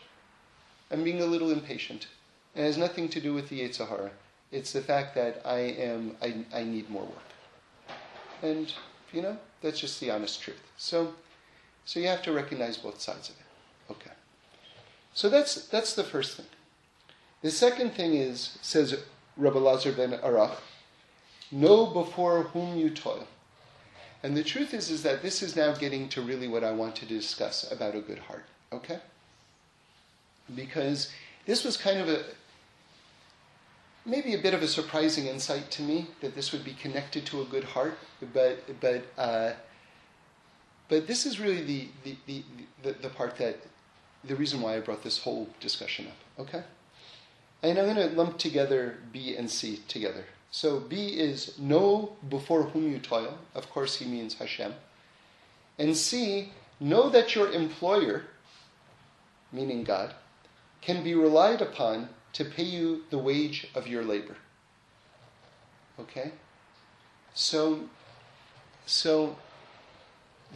I'm being a little impatient. And It has nothing to do with the Yetzirah. It's the fact that I am, I, I need more work. And, you know, that's just the honest truth. So, so you have to recognize both sides of it. Okay. So that's, that's the first thing. The second thing is, says Rabbi Lazar ben Arach, know before whom you toil. And the truth is, is that this is now getting to really what I want to discuss about a good heart. Okay? Because this was kind of a, maybe a bit of a surprising insight to me that this would be connected to a good heart, but but uh, but this is really the the, the the, the part that the reason why I brought this whole discussion up. Okay, and I'm going to lump together B and C together. So B is know before whom you toil. Of course, he means Hashem. And C, know that your employer, meaning God, can be relied upon to pay you the wage of your labor. Okay? So, so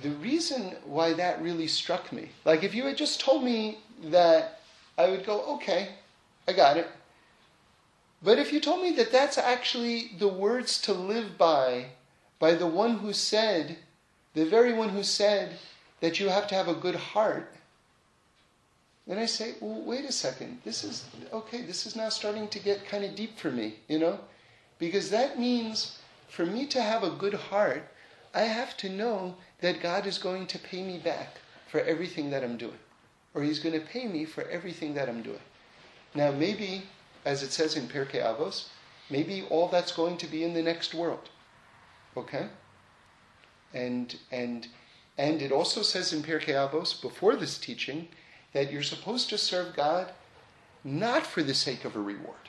the reason why that really struck me, like if you had just told me that, I would go, okay, I got it. But if you told me that that's actually the words to live by, by the one who said, the very one who said that you have to have a good heart, then I say, well, wait a second. This is, okay, this is now starting to get kind of deep for me, you know? Because that means for me to have a good heart, I have to know that God is going to pay me back for everything that I'm doing. Or He's going to pay me for everything that I'm doing. Now, maybe, as it says in Pirkei Avos, maybe all that's going to be in the next world. Okay? And, and, and it also says in Pirkei Avos, before this teaching, that you're supposed to serve God not for the sake of a reward.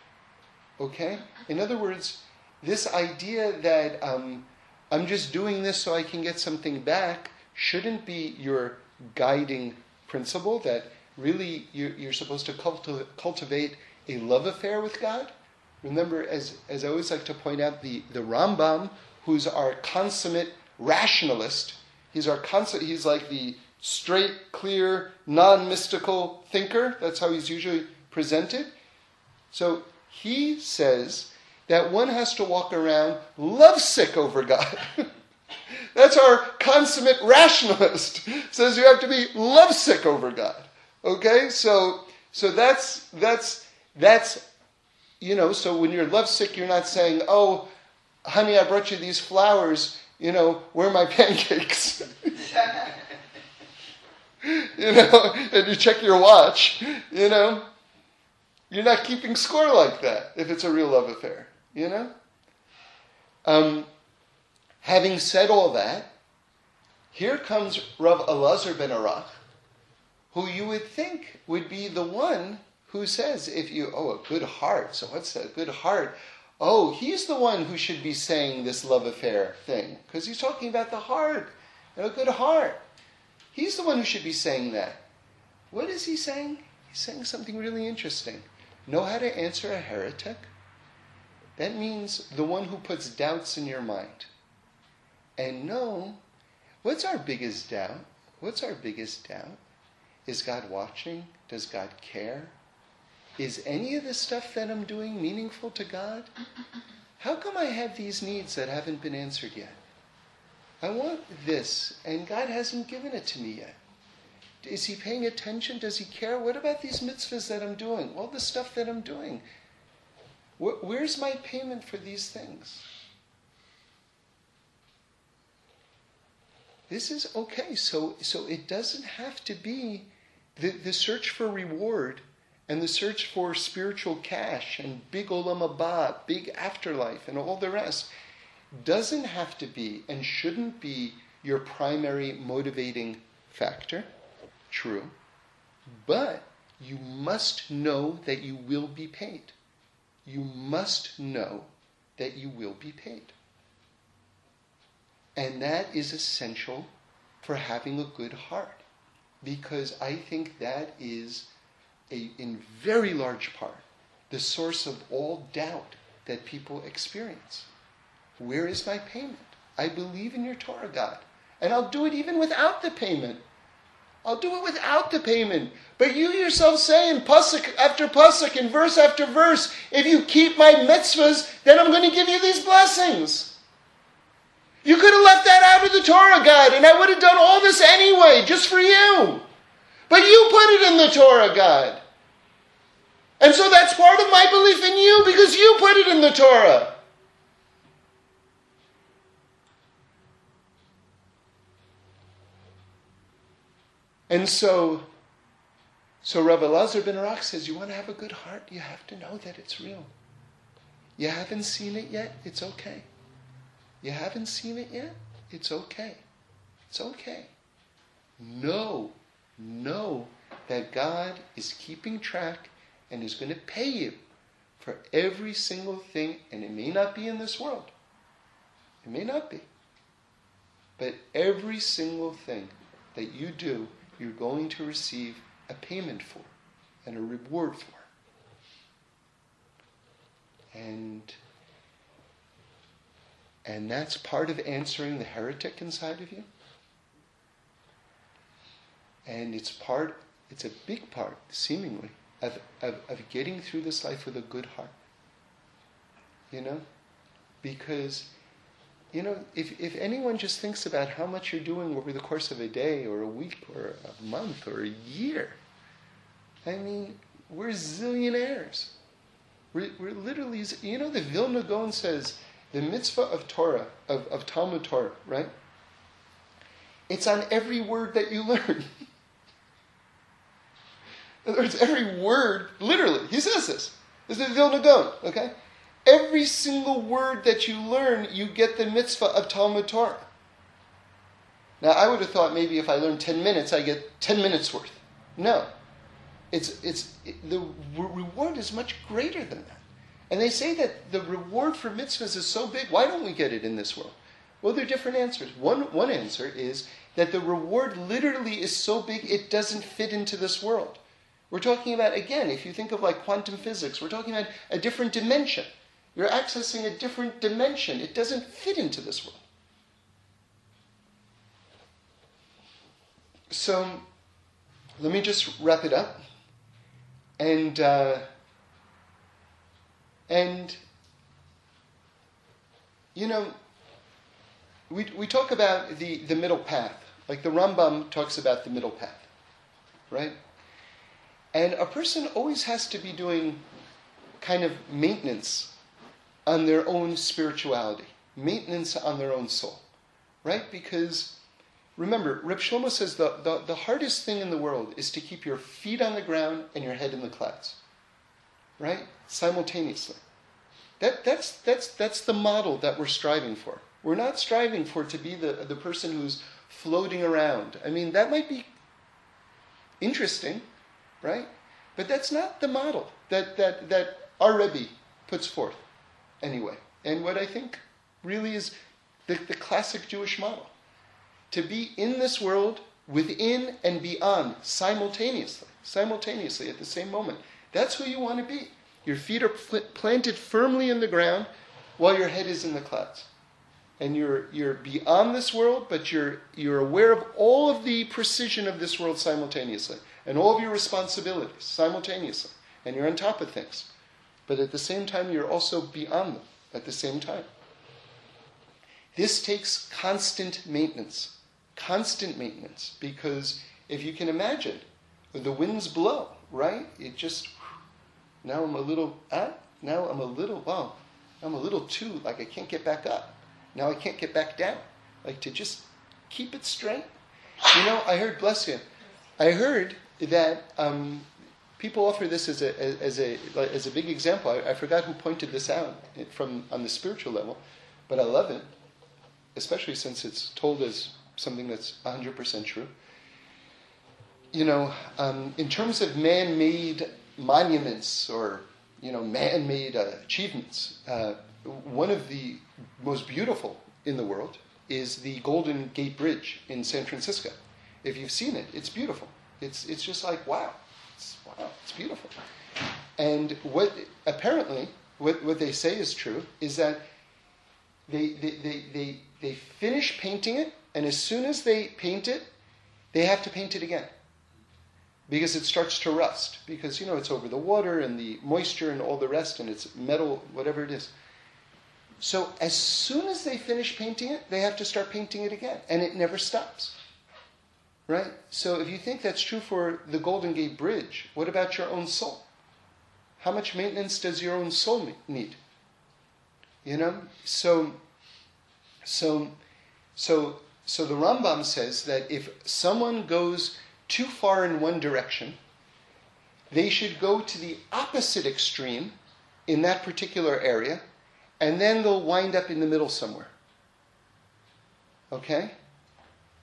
Okay? In other words, this idea that um, I'm just doing this so I can get something back shouldn't be your guiding principle, that really you're, you're supposed to culti- cultivate a love affair with God. Remember, as, as I always like to point out, the, the Rambam, who's our consummate rationalist, he's our consummate, he's like the straight, clear, non mystical thinker. That's how he's usually presented. So he says that one has to walk around lovesick over God. That's our consummate rationalist. Says you have to be lovesick over God. Okay? So so that's that's that's you know, so when you're lovesick, you're not saying, Oh, honey, I brought you these flowers, you know, where are my pancakes? you know, and you check your watch, you know, you're not keeping score like that if it's a real love affair, you know? Um, having said all that, here comes Rav Elazar ben Arach, who you would think would be the one who says, if you, oh, a good heart, so what's a good heart? Oh, he's the one who should be saying this love affair thing, because he's talking about the heart and a good heart. He's the one who should be saying that. What is he saying? He's saying something really interesting. Know how to answer a heretic? That means the one who puts doubts in your mind. And know what's our biggest doubt? What's our biggest doubt? Is God watching? Does God care? Is any of the stuff that I'm doing meaningful to God? How come I have these needs that haven't been answered yet? I want this, and God hasn't given it to me yet. Is He paying attention? Does He care? What about these mitzvahs that I'm doing? All the stuff that I'm doing? Where's my payment for these things? This is okay. So, so it doesn't have to be the, the search for reward and the search for spiritual cash and big olam haba, big afterlife, and all the rest doesn't have to be and shouldn't be your primary motivating factor. True. But you must know that you will be paid. You must know that you will be paid. And that is essential for having a good heart. Because I think that is, a, in very large part, the source of all doubt that people experience. Where is my payment? I believe in your Torah, God. And I'll do it even without the payment. I'll do it without the payment. But you yourself say in pasuk after pasuk, in verse after verse, if you keep my mitzvahs, then I'm going to give you these blessings. You could have left that out of the Torah, God, and I would have done all this anyway, just for you. But you put it in the Torah, God. And so that's part of my belief in you because you put it in the Torah. And so, so Rav Elazar ben Arach says, you want to have a good heart, you have to know that it's real. You haven't seen it yet, it's okay. You haven't seen it yet, it's okay. It's okay. Know, know that God is keeping track and is going to pay you for every single thing, and it may not be in this world. It may not be. But every single thing that you do you're going to receive a payment for and a reward for. And and that's part of answering the heretic inside of you. And it's part, it's a big part, seemingly, of, of, of getting through this life with a good heart. You know? Because you know, if, if anyone just thinks about how much you're doing over the course of a day or a week or a month or a year, I mean, we're zillionaires. We're, we're literally, you know, the Vilna Gaon says the mitzvah of Torah, of, of Talmud Torah, right? It's on every word that you learn. In other words, every word, literally, he says this. This is Vilna Gaon, okay? Every single word that you learn, you get the mitzvah of Talmud Torah. Now, I would have thought maybe if I learn 10 minutes, I get 10 minutes worth. No. It's, it's, it, the reward is much greater than that. And they say that the reward for mitzvahs is so big, why don't we get it in this world? Well, there are different answers. One, one answer is that the reward literally is so big it doesn't fit into this world. We're talking about, again, if you think of like quantum physics, we're talking about a different dimension. You're accessing a different dimension. It doesn't fit into this world. So let me just wrap it up. And uh, and you know, we we talk about the, the middle path. Like the Rambam talks about the middle path, right? And a person always has to be doing kind of maintenance on their own spirituality, maintenance on their own soul, right? Because remember, Reb Shlomo says the, the, the hardest thing in the world is to keep your feet on the ground and your head in the clouds, right? Simultaneously. That, that's, that's, that's the model that we're striving for. We're not striving for to be the, the person who's floating around. I mean, that might be interesting, right? But that's not the model that, that, that our Rebbe puts forth anyway. And what I think really is the, the classic Jewish model to be in this world within and beyond simultaneously, simultaneously at the same moment. That's who you want to be. Your feet are pl- planted firmly in the ground while your head is in the clouds. And you're, you're beyond this world, but you're, you're aware of all of the precision of this world simultaneously and all of your responsibilities simultaneously. And you're on top of things but at the same time, you're also beyond them at the same time. This takes constant maintenance, constant maintenance, because if you can imagine, the winds blow, right? It just, now I'm a little, ah, now I'm a little, wow, I'm a little too, like I can't get back up. Now I can't get back down. Like to just keep it straight. You know, I heard, bless you, I heard that um, people offer this as a, as a, as a big example. I, I forgot who pointed this out from on the spiritual level, but I love it, especially since it's told as something that's 100% true. You know, um, in terms of man made monuments or, you know, man made uh, achievements, uh, one of the most beautiful in the world is the Golden Gate Bridge in San Francisco. If you've seen it, it's beautiful. It's, it's just like, wow, it's, wow, it's beautiful. And what apparently, what, what they say is true is that they, they, they, they, they finish painting it, and as soon as they paint it, they have to paint it again because it starts to rust because you know it's over the water and the moisture and all the rest and it's metal whatever it is. So as soon as they finish painting it they have to start painting it again and it never stops right? So if you think that's true for the golden gate bridge what about your own soul? How much maintenance does your own soul need? You know? So so so so the rambam says that if someone goes too far in one direction, they should go to the opposite extreme in that particular area, and then they'll wind up in the middle somewhere. Okay?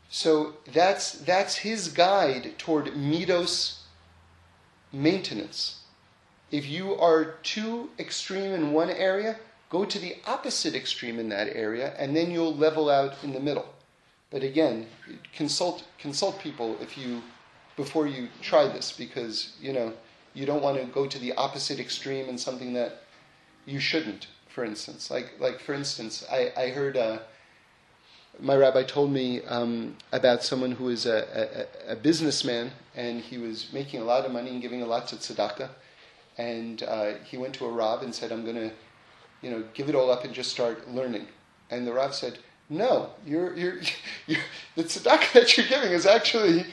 So that's, that's his guide toward midos maintenance. If you are too extreme in one area, go to the opposite extreme in that area, and then you'll level out in the middle. But again, consult consult people if you before you try this because you know you don't want to go to the opposite extreme in something that you shouldn't. For instance, like like for instance, I I heard uh, my rabbi told me um, about someone who was a, a, a, businessman and he was making a lot of money and giving a lot to tzedakah, and uh, he went to a rav and said, "I'm going to, you know, give it all up and just start learning." And the rav said, "No, you're you're, you're the tzedakah that you're giving is actually."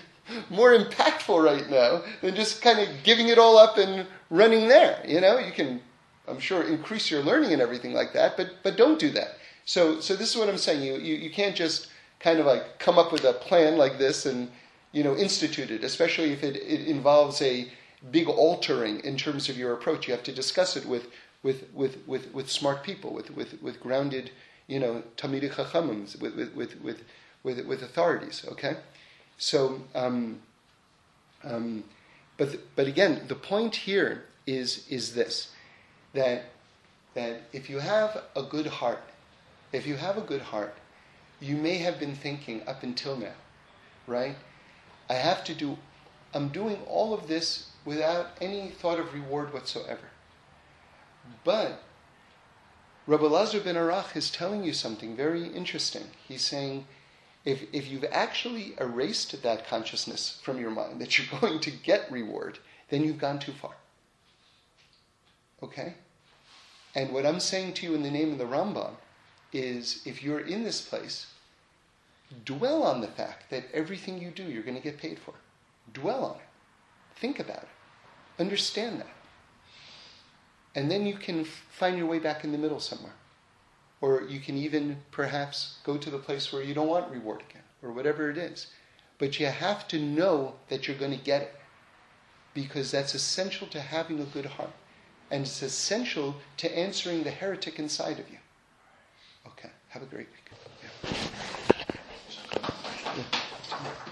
More impactful right now than just kind of giving it all up and running there. You know, you can, I'm sure, increase your learning and everything like that, but but don't do that. So so this is what I'm saying. You you, you can't just kind of like come up with a plan like this and you know institute it, especially if it, it involves a big altering in terms of your approach. You have to discuss it with with with with, with smart people, with with with grounded you know with with with with with, with authorities. Okay. So, um, um, but but again, the point here is is this that that if you have a good heart, if you have a good heart, you may have been thinking up until now, right? I have to do. I'm doing all of this without any thought of reward whatsoever. But Rabbi Lazar ben Arach is telling you something very interesting. He's saying if, if you've actually erased that consciousness from your mind that you're going to get reward, then you've gone too far. Okay? And what I'm saying to you in the name of the Rambam is if you're in this place, dwell on the fact that everything you do you're going to get paid for. Dwell on it. Think about it. Understand that. And then you can find your way back in the middle somewhere. Or you can even perhaps go to the place where you don't want reward again, or whatever it is. But you have to know that you're going to get it. Because that's essential to having a good heart. And it's essential to answering the heretic inside of you. Okay, have a great week. Yeah. Yeah.